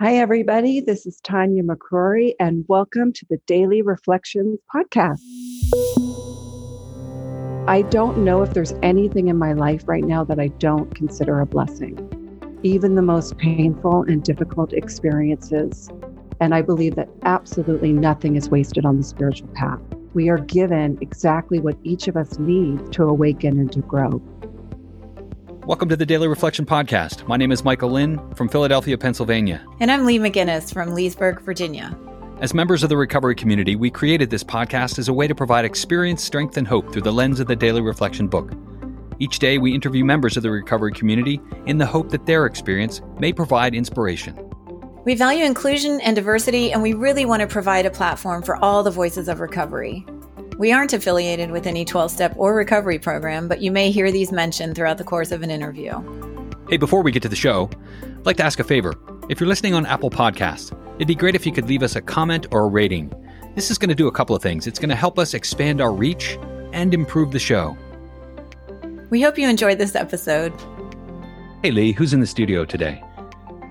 Hi, everybody. This is Tanya McCrory, and welcome to the Daily Reflections podcast. I don't know if there's anything in my life right now that I don't consider a blessing, even the most painful and difficult experiences. And I believe that absolutely nothing is wasted on the spiritual path. We are given exactly what each of us needs to awaken and to grow. Welcome to the Daily Reflection Podcast. My name is Michael Lynn from Philadelphia, Pennsylvania. And I'm Lee McGinnis from Leesburg, Virginia. As members of the recovery community, we created this podcast as a way to provide experience, strength, and hope through the lens of the Daily Reflection book. Each day, we interview members of the recovery community in the hope that their experience may provide inspiration. We value inclusion and diversity, and we really want to provide a platform for all the voices of recovery. We aren't affiliated with any 12 step or recovery program, but you may hear these mentioned throughout the course of an interview. Hey, before we get to the show, I'd like to ask a favor. If you're listening on Apple Podcasts, it'd be great if you could leave us a comment or a rating. This is going to do a couple of things. It's going to help us expand our reach and improve the show. We hope you enjoyed this episode. Hey, Lee, who's in the studio today?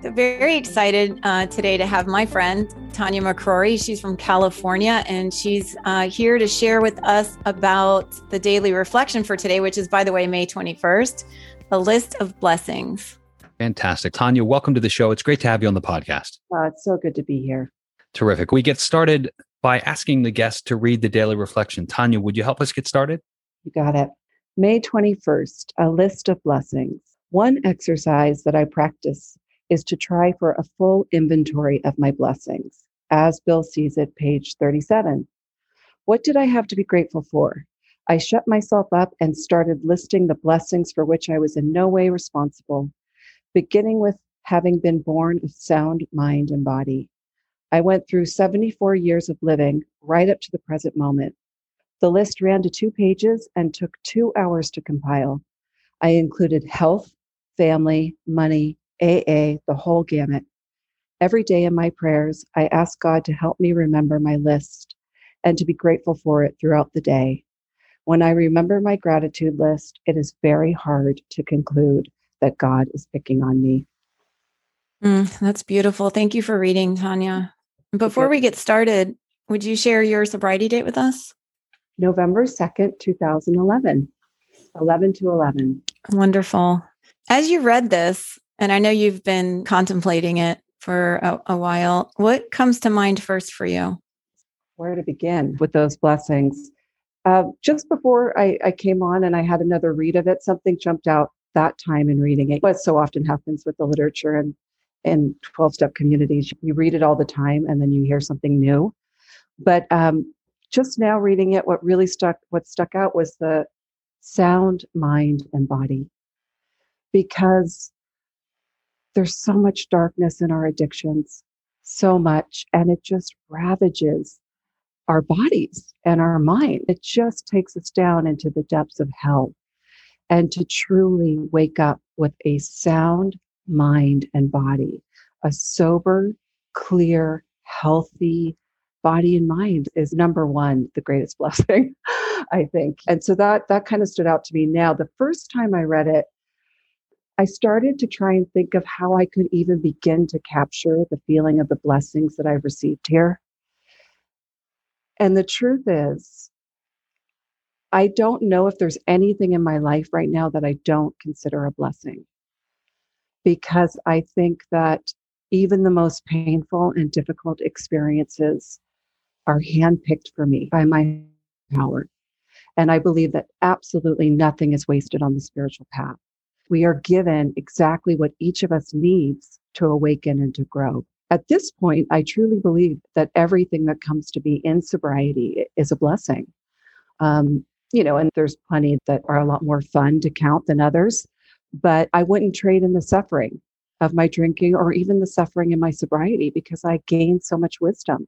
Very excited uh, today to have my friend Tanya McCrory. She's from California and she's uh, here to share with us about the daily reflection for today, which is, by the way, May 21st, a list of blessings. Fantastic. Tanya, welcome to the show. It's great to have you on the podcast. Uh, it's so good to be here. Terrific. We get started by asking the guest to read the daily reflection. Tanya, would you help us get started? You got it. May 21st, a list of blessings. One exercise that I practice is to try for a full inventory of my blessings, as Bill sees it, page 37. What did I have to be grateful for? I shut myself up and started listing the blessings for which I was in no way responsible, beginning with having been born of sound mind and body. I went through 74 years of living right up to the present moment. The list ran to two pages and took two hours to compile. I included health, family, money, AA, the whole gamut. Every day in my prayers, I ask God to help me remember my list and to be grateful for it throughout the day. When I remember my gratitude list, it is very hard to conclude that God is picking on me. Mm, that's beautiful. Thank you for reading, Tanya. Before we get started, would you share your sobriety date with us? November 2nd, 2011, 11 to 11. Wonderful. As you read this, and I know you've been contemplating it for a, a while. What comes to mind first for you? Where to begin with those blessings? Uh, just before I, I, came on and I had another read of it, something jumped out that time in reading it. What so often happens with the literature and in 12 step communities, you read it all the time and then you hear something new. But um, just now reading it, what really stuck, what stuck out was the sound, mind, and body. Because there's so much darkness in our addictions, so much, and it just ravages our bodies and our mind. It just takes us down into the depths of hell. And to truly wake up with a sound mind and body, a sober, clear, healthy body and mind is number one, the greatest blessing, I think. And so that that kind of stood out to me now. The first time I read it, I started to try and think of how I could even begin to capture the feeling of the blessings that I've received here. And the truth is, I don't know if there's anything in my life right now that I don't consider a blessing. Because I think that even the most painful and difficult experiences are handpicked for me by my power. And I believe that absolutely nothing is wasted on the spiritual path we are given exactly what each of us needs to awaken and to grow. At this point, I truly believe that everything that comes to be in sobriety is a blessing. Um, you know, and there's plenty that are a lot more fun to count than others, but I wouldn't trade in the suffering of my drinking or even the suffering in my sobriety because I gained so much wisdom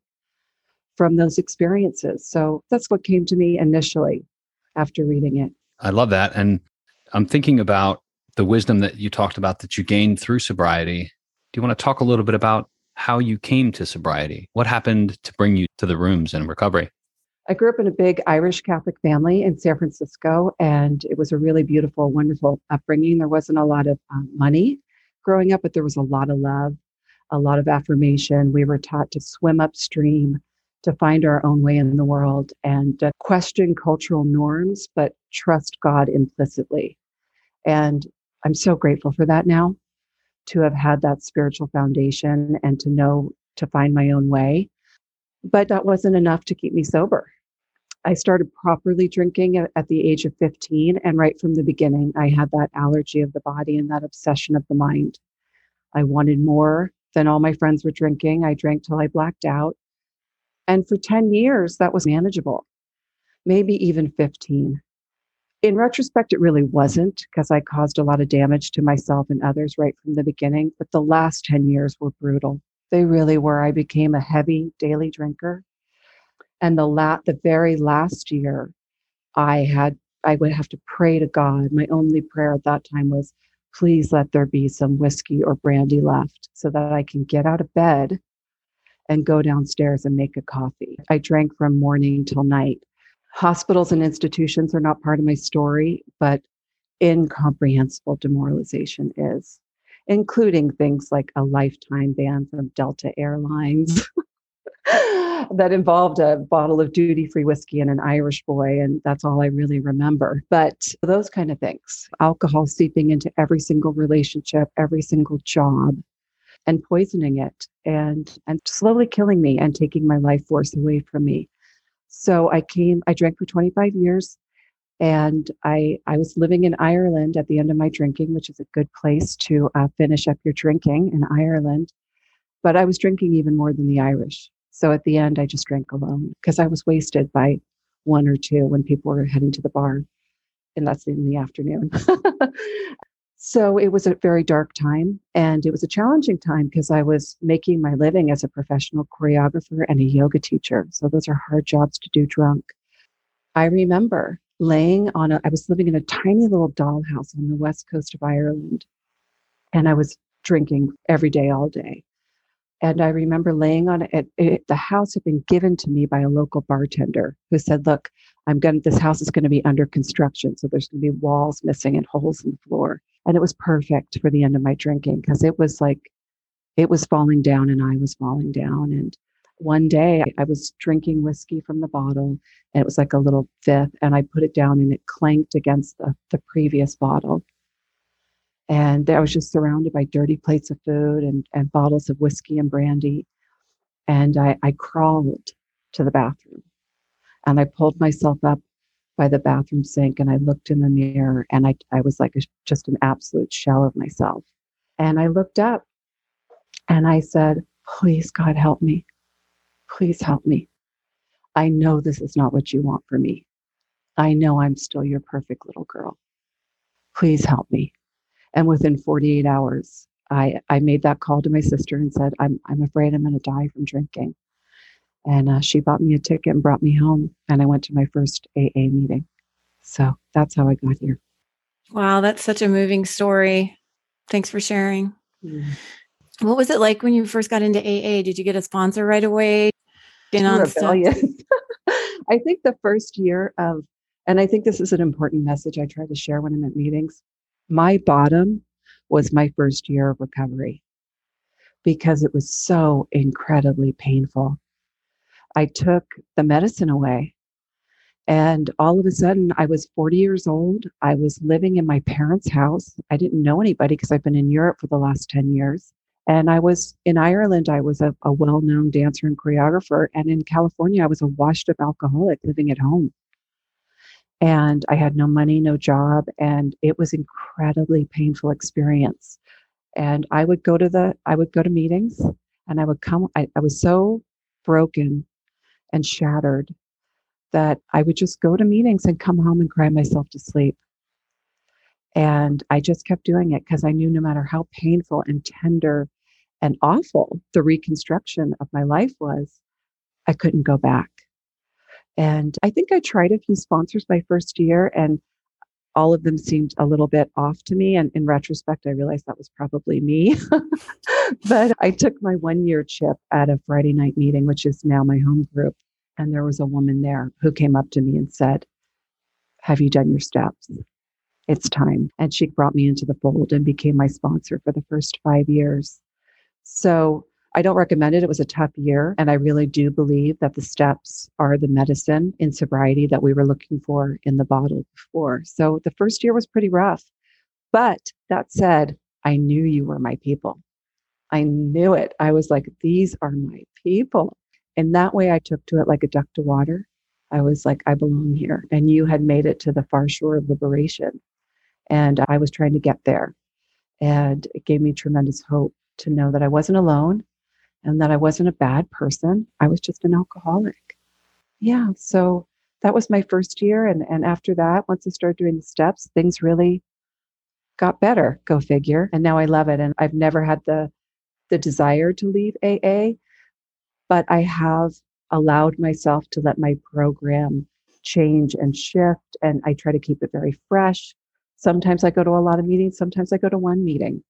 from those experiences. So that's what came to me initially after reading it. I love that. And I'm thinking about the wisdom that you talked about that you gained through sobriety. Do you want to talk a little bit about how you came to sobriety? What happened to bring you to the rooms in recovery? I grew up in a big Irish Catholic family in San Francisco, and it was a really beautiful, wonderful upbringing. There wasn't a lot of um, money growing up, but there was a lot of love. a lot of affirmation. We were taught to swim upstream, to find our own way in the world and question cultural norms, but trust God implicitly. And I'm so grateful for that now to have had that spiritual foundation and to know to find my own way. But that wasn't enough to keep me sober. I started properly drinking at, the age of 15. And right from the beginning, I had that allergy of the body and that obsession of the mind. I wanted more than all my friends were drinking. I drank till I blacked out. And for 10 years, that was manageable, maybe even 15. In retrospect, it really wasn't because I caused a lot of damage to myself and others right from the beginning. But the last 10 years were brutal. They really were. I became a heavy daily drinker. And the la- the very last year, I had I would have to pray to God. My only prayer at that time was, please let there be some whiskey or brandy left so that I can get out of bed and go downstairs and make a coffee. I drank from morning till night. Hospitals and institutions are not part of my story, but incomprehensible demoralization is, including things like a lifetime ban from Delta Airlines. that involved a bottle of duty free whiskey and an Irish boy. And that's all I really remember. But those kind of things alcohol seeping into every single relationship, every single job, and poisoning it and and slowly killing me and taking my life force away from me so i came i drank for 25 years and i i was living in ireland at the end of my drinking which is a good place to uh, finish up your drinking in ireland. But i was drinking even more than the irish. So at the end i just drank alone because i was wasted by one or two when people were heading to the bar and that's in the afternoon So it was a very dark time and it was a challenging time because I was making my living as a professional choreographer and a yoga teacher. So those are hard jobs to do drunk. I remember laying on a, I was living in a tiny little dollhouse on the west coast of Ireland and I was drinking every day, all day. And I remember laying on it, it the house had been given to me by a local bartender who said, Look, I'm going this house is going to be under construction. So there's going to be walls missing and holes in the floor. And it was perfect for the end of my drinking because it was like, it was falling down and I was falling down. And one day I was drinking whiskey from the bottle and it was like a little fifth and I put it down and it clanked against the, the previous bottle. And I was just surrounded by dirty plates of food and, and bottles of whiskey and brandy. And I, I crawled to the bathroom and I pulled myself up by the bathroom sink and I looked in the mirror and I, I was like a, just an absolute shell of myself. And I looked up and I said, Please, God, help me. Please help me. I know this is not what you want for me. I know I'm still your perfect little girl. Please help me. And within 48 hours, I, I made that call to my sister and said, I'm, I'm afraid I'm going to die from drinking. And uh, she bought me a ticket and brought me home. And I went to my first AA meeting. So that's how I got here. Wow, that's such a moving story. Thanks for sharing. Mm. What was it like when you first got into AA? Did you get a sponsor right away? In on rebellious. I think the first year of, and I think this is an important message I try to share when I'm at meetings. My bottom was my first year of recovery because it was so incredibly painful. I took the medicine away. And all of a sudden, I was 40 years old. I was living in my parents' house. I didn't know anybody because I've been in Europe for the last 10 years. And I was in Ireland, I was a, a well known dancer and choreographer. And in California, I was a washed up alcoholic living at home. And I had no money, no job. And it was incredibly painful experience. And I would go to the, I would go to meetings and I would come, I, I was so broken and shattered that I would just go to meetings and come home and cry myself to sleep. And I just kept doing it because I knew no matter how painful and tender and awful the reconstruction of my life was, I couldn't go back. And I think I tried a few sponsors my first year, and all of them seemed a little bit off to me. And in retrospect, I realized that was probably me. but I took my one year chip at a Friday night meeting, which is now my home group. And there was a woman there who came up to me and said, Have you done your steps? It's time. And she brought me into the fold and became my sponsor for the first five years. So I don't recommend it. It was a tough year. And I really do believe that the steps are the medicine in sobriety that we were looking for in the bottle before. So the first year was pretty rough. But that said, I knew you were my people. I knew it. I was like, these are my people. And that way I took to it like a duck to water. I was like, I belong here. And you had made it to the far shore of liberation. And I was trying to get there. And it gave me tremendous hope to know that I wasn't alone and that I wasn't a bad person. I was just an alcoholic. Yeah. So that was my first year. And, and after that, once I started doing the steps, things really got better, go figure. And now I love it. And I've never had the the desire to leave AA, but I have allowed myself to let my program change and shift. And I try to keep it very fresh. Sometimes I go to a lot of meetings, sometimes I go to one meeting.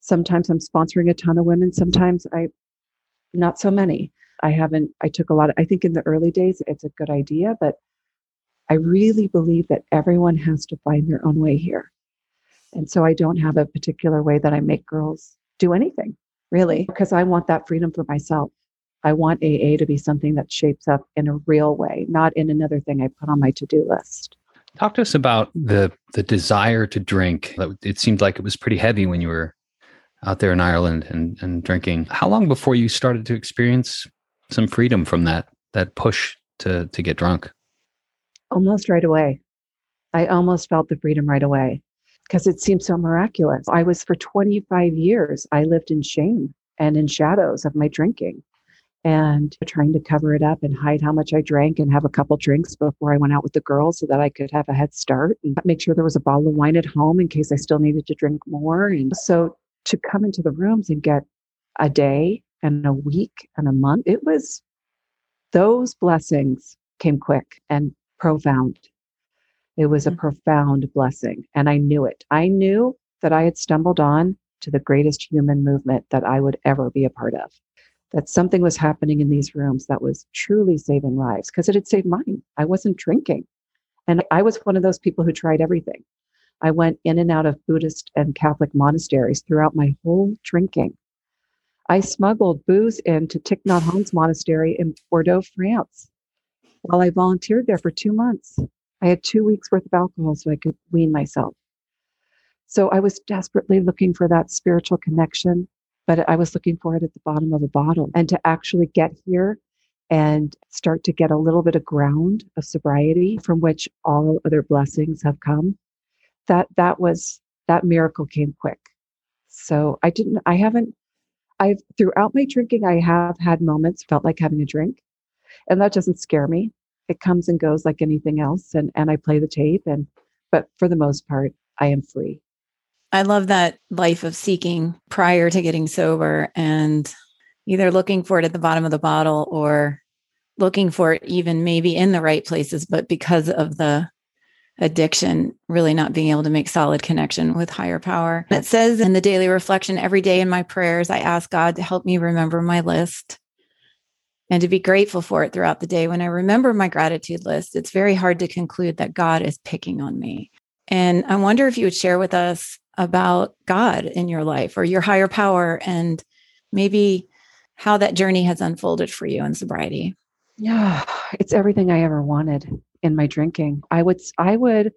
Sometimes I'm sponsoring a ton of women, sometimes I not so many. I haven't, I took a lot of, I think in the early days, it's a good idea, but I really believe that everyone has to find their own way here. And so I don't have a particular way that I make girls do anything, really, because I want that freedom for myself. I want AA to be something that shapes up in a real way, not in another thing I put on my to do list. Talk to us about the the desire to drink. It seemed like it was pretty heavy when you were out there in Ireland and, and drinking. How long before you started to experience some freedom from that that push to to get drunk? Almost right away. I almost felt the freedom right away because it seemed so miraculous. I was for 25 years, I lived in shame and in shadows of my drinking and trying to cover it up and hide how much I drank and have a couple drinks before I went out with the girls so that I could have a head start and make sure there was a bottle of wine at home in case I still needed to drink more. And so to come into the rooms and get a day and a week and a month, it was those blessings came quick and profound. It was a mm-hmm. profound blessing. And I knew it. I knew that I had stumbled on to the greatest human movement that I would ever be a part of. That something was happening in these rooms that was truly saving lives because it had saved mine. I wasn't drinking. And I was one of those people who tried everything. I went in and out of Buddhist and Catholic monasteries throughout my whole drinking. I smuggled booze into Thich Nhat Hanh's monastery in Bordeaux, France, while I volunteered there for two months. I had two weeks worth of alcohol so I could wean myself. So I was desperately looking for that spiritual connection, but I was looking for it at the bottom of a bottle. And to actually get here and start to get a little bit of ground of sobriety from which all other blessings have come, that that was that miracle came quick. So I didn't I haven't I've throughout my drinking I have had moments felt like having a drink. And that doesn't scare me it comes and goes like anything else and and I play the tape and but for the most part I am free. I love that life of seeking prior to getting sober and either looking for it at the bottom of the bottle or looking for it even maybe in the right places but because of the addiction really not being able to make solid connection with higher power. It says in the daily reflection every day in my prayers I ask God to help me remember my list and to be grateful for it throughout the day. When I remember my gratitude list, it's very hard to conclude that God is picking on me. And I wonder if you would share with us about God in your life or your higher power and maybe how that journey has unfolded for you in sobriety. Yeah, it's everything I ever wanted in my drinking. I would I would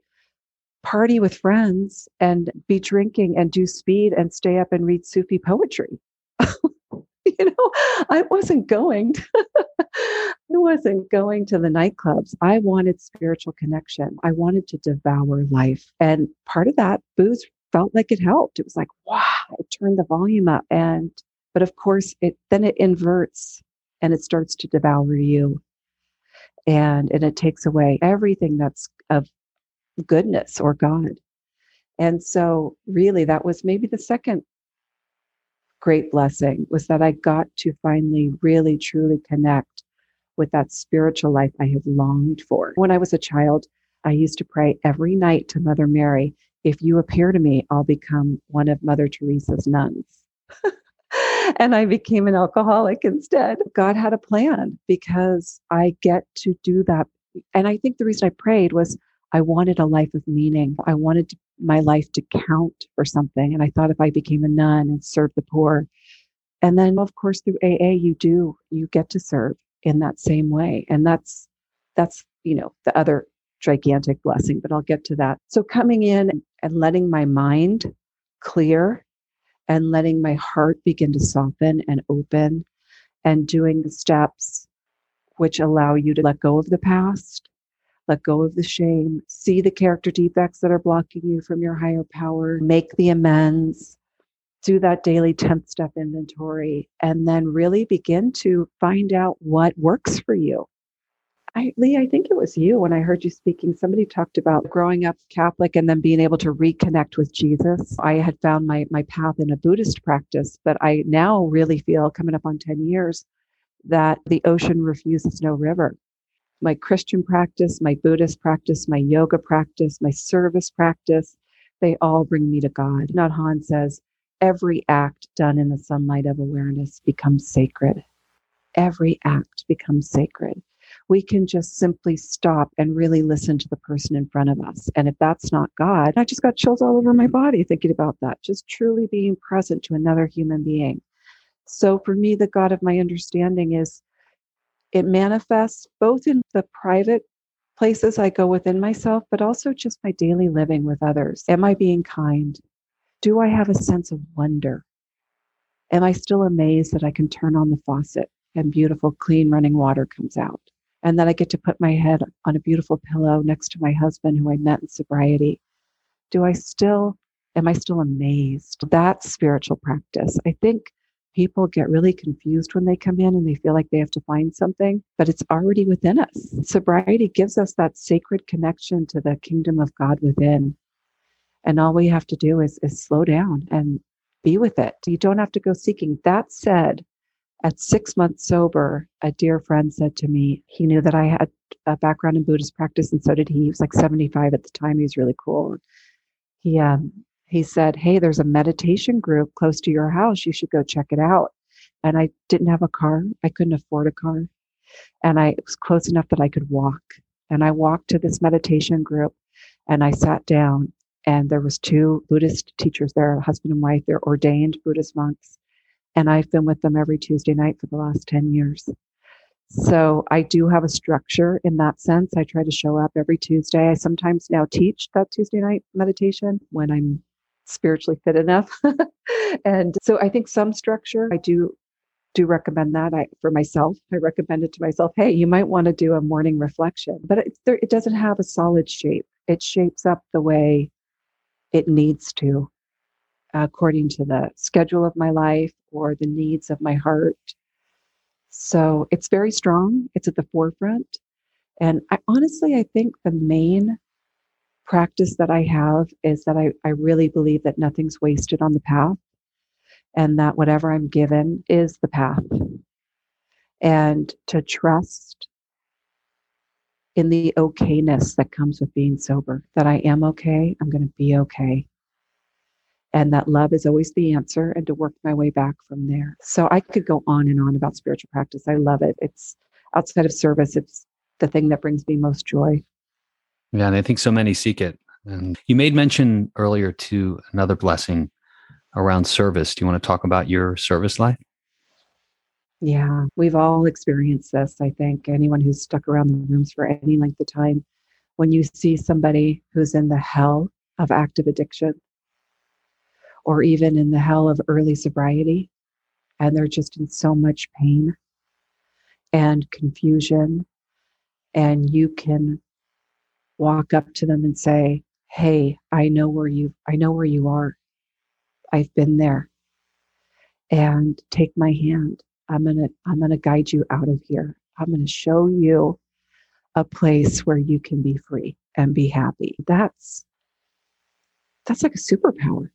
party with friends and be drinking and do speed and stay up and read Sufi poetry. you know, I wasn't going. To, I wasn't going to the nightclubs. I wanted spiritual connection. I wanted to devour life. And part of that, booze felt like it helped. It was like, wow, it turned the volume up. And, but of course, it then it inverts and it starts to devour you. And, and it takes away everything that's of goodness or God. And so, really, that was maybe the second great blessing was that I got to finally really truly connect with that spiritual life I have longed for. When I was a child, I used to pray every night to Mother Mary, if you appear to me, I'll become one of Mother Teresa's nuns. and I became an alcoholic instead. God had a plan because I get to do that. And I think the reason I prayed was I wanted a life of meaning. I wanted my life to count for something. And I thought if I became a nun and served the poor, And then, of course, through AA, you do, you get to serve in that same way. And that's, that's, you know, the other gigantic blessing, but I'll get to that. So coming in and letting my mind clear and letting my heart begin to soften and open and doing the steps which allow you to let go of the past, let go of the shame, see the character defects that are blocking you from your higher power, make the amends, do that daily 10th step inventory, and then really begin to find out what works for you. I, Lee, I think it was you when I heard you speaking. Somebody talked about growing up Catholic and then being able to reconnect with Jesus. I had found my my path in a Buddhist practice, but I now really feel coming up on 10 years that the ocean refuses no river. My Christian practice, my Buddhist practice, my yoga practice, my service practice, they all bring me to God. Nhat Hanh says, every act done in the sunlight of awareness becomes sacred. Every act becomes sacred we can just simply stop and really listen to the person in front of us. And if that's not God, I just got chills all over my body thinking about that, just truly being present to another human being. So for me, the God of my understanding is it manifests both in the private places I go within myself, but also just my daily living with others. Am I being kind? Do I have a sense of wonder? Am I still amazed that I can turn on the faucet and beautiful, clean running water comes out? And that I get to put my head on a beautiful pillow next to my husband who I met in sobriety. Do I still, am I still amazed? That's spiritual practice. I think people get really confused when they come in and they feel like they have to find something, but it's already within us. Sobriety gives us that sacred connection to the kingdom of God within. And all we have to do is, is slow down and be with it. You don't have to go seeking. That said, at six months sober, a dear friend said to me, he knew that I had a background in Buddhist practice, and so did he. He was like 75 at the time. He was really cool. He um, he said, "Hey, there's a meditation group close to your house. You should go check it out." And I didn't have a car. I couldn't afford a car, and I was close enough that I could walk. And I walked to this meditation group, and I sat down. And there was two Buddhist teachers there, a husband and wife. They're ordained Buddhist monks and I've been with them every Tuesday night for the last 10 years. So I do have a structure in that sense. I try to show up every Tuesday. I sometimes now teach that Tuesday night meditation when I'm spiritually fit enough. and so I think some structure, I do do recommend that I, for myself. I recommend it to myself. Hey, you might want to do a morning reflection, but it, there, it doesn't have a solid shape. It shapes up the way it needs to according to the schedule of my life or the needs of my heart. So it's very strong, it's at the forefront. And I honestly, I think the main practice that I have is that I, I really believe that nothing's wasted on the path and that whatever I'm given is the path. And to trust in the okayness that comes with being sober, that I am okay, I'm going to be okay and that love is always the answer and to work my way back from there. So i could go on and on about spiritual practice. I love it. It's outside of service it's the thing that brings me most joy. Yeah and i think so many seek it. And you made mention earlier to another blessing around service. Do you want to talk about your service life? Yeah we've all experienced this i think. Anyone who's stuck around the rooms for any length of time when you see somebody who's in the hell of active addiction or even in the hell of early sobriety. And they're just in so much pain and confusion. And you can walk up to them and say, Hey, I know where you I know where you are. I've been there. And take my hand. I'm gonna I'm gonna guide you out of here. I'm gonna show you a place where you can be free and be happy. That's that's like a superpower.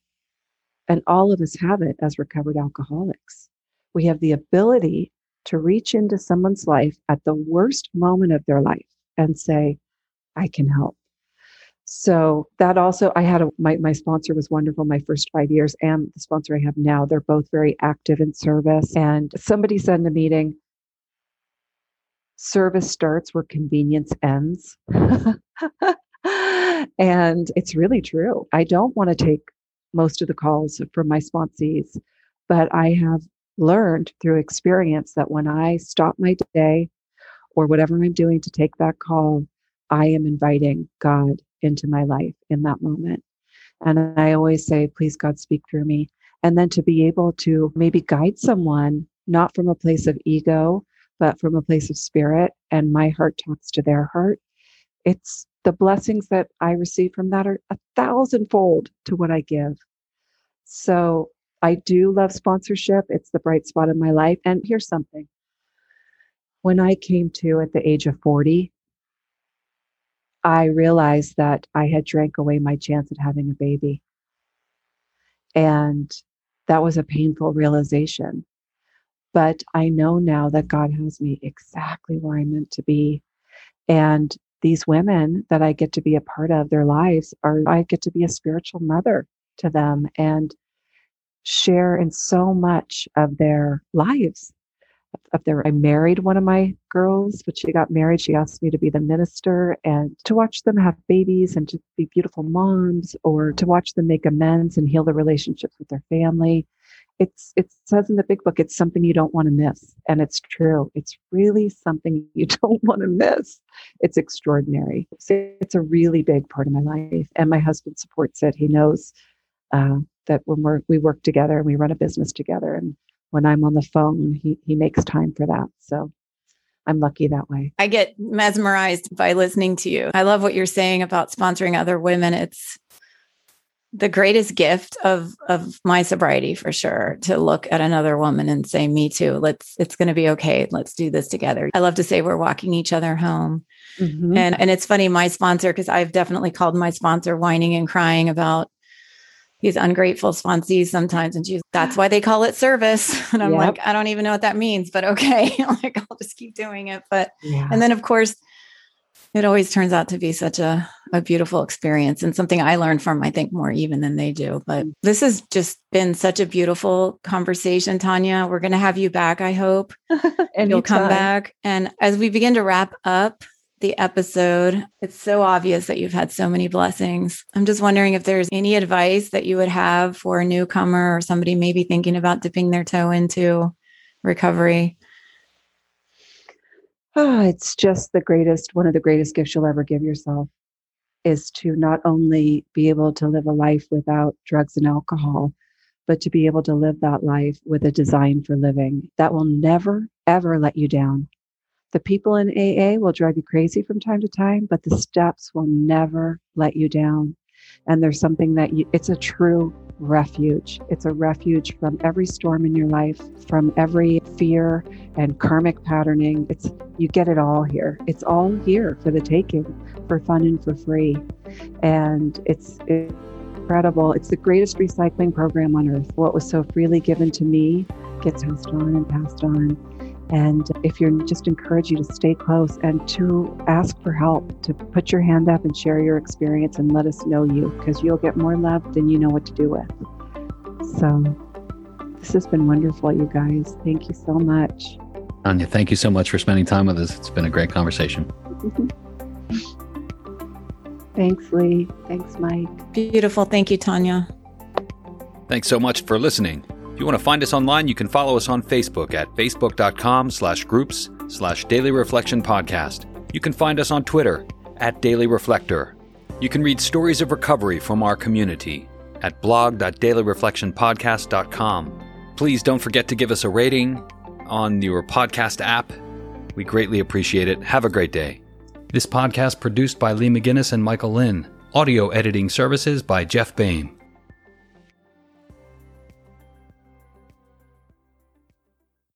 And all of us have it as recovered alcoholics. We have the ability to reach into someone's life at the worst moment of their life and say, I can help. So that also, I had a, my, my sponsor was wonderful my first five years, and the sponsor I have now, they're both very active in service. And somebody said in a meeting, service starts where convenience ends. and it's really true. I don't want to take most of the calls from my sponsees, but I have learned through experience that when I stop my day or whatever I'm doing to take that call, I am inviting God into my life in that moment. And I always say, please, God, speak through me. And then to be able to maybe guide someone, not from a place of ego, but from a place of spirit, and my heart talks to their heart. It's the blessings that I receive from that are a thousandfold to what I give. So I do love sponsorship. It's the bright spot in my life. And here's something when I came to at the age of 40, I realized that I had drank away my chance at having a baby. And that was a painful realization. But I know now that God has me exactly where I'm meant to be. And these women that I get to be a part of their lives are, I get to be a spiritual mother to them and share in so much of their lives up there. I married one of my girls, but she got married. She asked me to be the minister and to watch them have babies and to be beautiful moms or to watch them make amends and heal the relationships with their family. It's it says in the big book, it's something you don't want to miss. And it's true. It's really something you don't want to miss. It's extraordinary. It's a really big part of my life. And my husband supports it. He knows uh, that when we're, we work together and we run a business together and when I'm on the phone, he, he makes time for that. So I'm lucky that way. I get mesmerized by listening to you. I love what you're saying about sponsoring other women. It's the greatest gift of of my sobriety for sure to look at another woman and say me too let's it's going to be okay let's do this together i love to say we're walking each other home mm-hmm. and and it's funny my sponsor because i've definitely called my sponsor whining and crying about these ungrateful sponsees sometimes. And she's, that's why they call it service. And I'm yep. like, I don't even know what that means, but okay. like, I'll just keep doing it. But, yeah. and then of course, it always turns out to be such a, a beautiful experience and something I learned from, I think, more even than they do. But mm. this has just been such a beautiful conversation, Tanya. We're going to have you back, I hope. and you'll come back. And as we begin to wrap up, the episode. It's so obvious that you've had so many blessings. I'm just wondering if there's any advice that you would have for a newcomer or somebody maybe thinking about dipping their toe into recovery. Oh, it's just the greatest, one of the greatest gifts you'll ever give yourself is to not only be able to live a life without drugs and alcohol, but to be able to live that life with a design for living that will never, ever let you down. The people in AA will drive you crazy from time to time, but the steps will never let you down. And there's something that you, it's a true refuge. It's a refuge from every storm in your life, from every fear and karmic patterning. It's you get it all here. It's all here for the taking, for fun and for free. And it's, it's incredible. It's the greatest recycling program on earth. What was so freely given to me gets passed on and passed on. And if you're just encourage you to stay close and to ask for help, to put your hand up and share your experience and let us know you because you'll get more love than you know what to do with. So this has been wonderful, you guys. Thank you so much. Tanya, thank you so much for spending time with us. It's been a great conversation. Thanks, Lee. Thanks, Mike. Beautiful. Thank you, Tanya. Thanks so much for listening. If you want to find us online, you can follow us on Facebook at facebook.com slash groups slash daily reflection podcast. You can find us on Twitter at Daily Reflector. You can read stories of recovery from our community at blog.dailyreflectionpodcast.com. Please don't forget to give us a rating on your podcast app. We greatly appreciate it. Have a great day. This podcast produced by Lee McGinnis and Michael Lynn. Audio editing services by Jeff Bain.